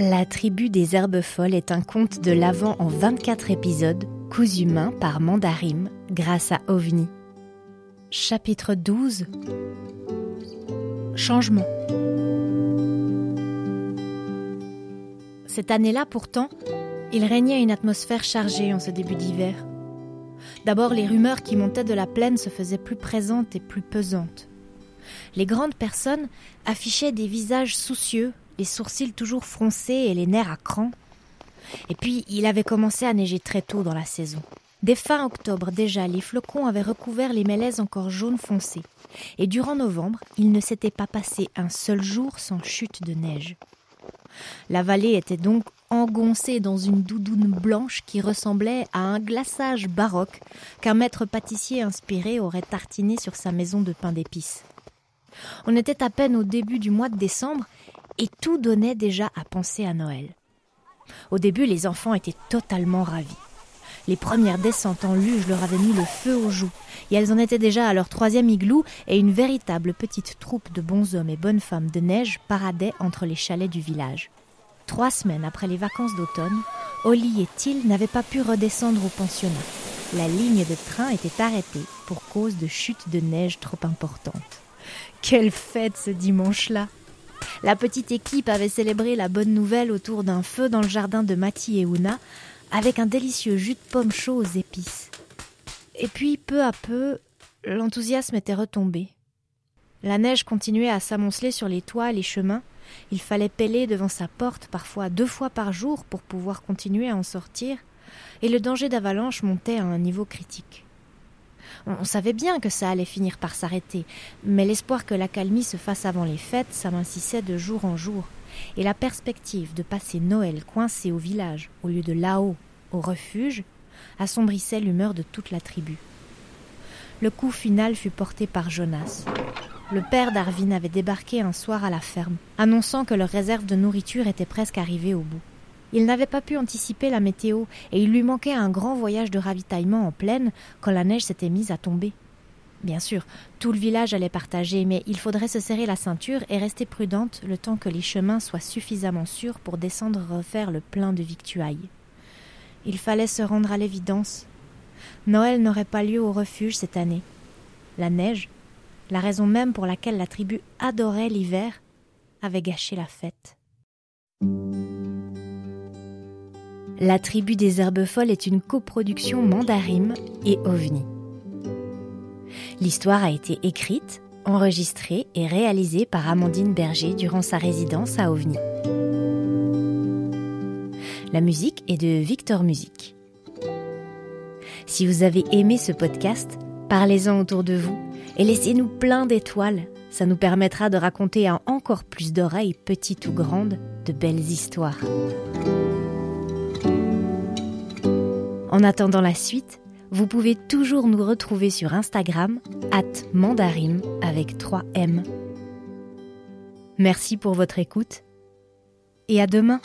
La tribu des herbes folles est un conte de l'Avent en 24 épisodes, cousu main par Mandarim grâce à OVNI. Chapitre 12 Changement. Cette année-là, pourtant, il régnait une atmosphère chargée en ce début d'hiver. D'abord, les rumeurs qui montaient de la plaine se faisaient plus présentes et plus pesantes. Les grandes personnes affichaient des visages soucieux, les sourcils toujours froncés et les nerfs à cran. Et puis, il avait commencé à neiger très tôt dans la saison. Dès fin octobre déjà, les flocons avaient recouvert les mélèzes encore jaunes foncés. Et durant novembre, il ne s'était pas passé un seul jour sans chute de neige. La vallée était donc engoncée dans une doudoune blanche qui ressemblait à un glaçage baroque qu'un maître pâtissier inspiré aurait tartiné sur sa maison de pain d'épices. On était à peine au début du mois de décembre et tout donnait déjà à penser à Noël. Au début, les enfants étaient totalement ravis. Les premières descentes en luge leur avaient mis le feu aux joues, et elles en étaient déjà à leur troisième igloo, et une véritable petite troupe de bons hommes et bonnes femmes de neige paradait entre les chalets du village. Trois semaines après les vacances d'automne, Oli et Till n'avaient pas pu redescendre au pensionnat. La ligne de train était arrêtée pour cause de chute de neige trop importante. Quelle fête ce dimanche-là La petite équipe avait célébré la bonne nouvelle autour d'un feu dans le jardin de Mati et Una, avec un délicieux jus de pomme chaud aux épices. Et puis, peu à peu, l'enthousiasme était retombé. La neige continuait à s'amonceler sur les toits et les chemins. Il fallait peler devant sa porte parfois deux fois par jour pour pouvoir continuer à en sortir, et le danger d'avalanche montait à un niveau critique. On savait bien que ça allait finir par s'arrêter, mais l'espoir que l'accalmie se fasse avant les fêtes s'amincissait de jour en jour, et la perspective de passer Noël coincé au village au lieu de là-haut, au refuge, assombrissait l'humeur de toute la tribu. Le coup final fut porté par Jonas. Le père d'Arvin avait débarqué un soir à la ferme, annonçant que leur réserve de nourriture était presque arrivée au bout. Il n'avait pas pu anticiper la météo et il lui manquait un grand voyage de ravitaillement en plaine quand la neige s'était mise à tomber. Bien sûr, tout le village allait partager, mais il faudrait se serrer la ceinture et rester prudente le temps que les chemins soient suffisamment sûrs pour descendre refaire le plein de victuailles. Il fallait se rendre à l'évidence. Noël n'aurait pas lieu au refuge cette année. La neige, la raison même pour laquelle la tribu adorait l'hiver, avait gâché la fête. La tribu des herbes folles est une coproduction Mandarim et OVNI. L'histoire a été écrite, enregistrée et réalisée par Amandine Berger durant sa résidence à OVNI. La musique est de Victor Music. Si vous avez aimé ce podcast, parlez-en autour de vous et laissez-nous plein d'étoiles. Ça nous permettra de raconter à encore plus d'oreilles, petites ou grandes, de belles histoires. En attendant la suite, vous pouvez toujours nous retrouver sur Instagram, at mandarim avec 3 M. Merci pour votre écoute et à demain!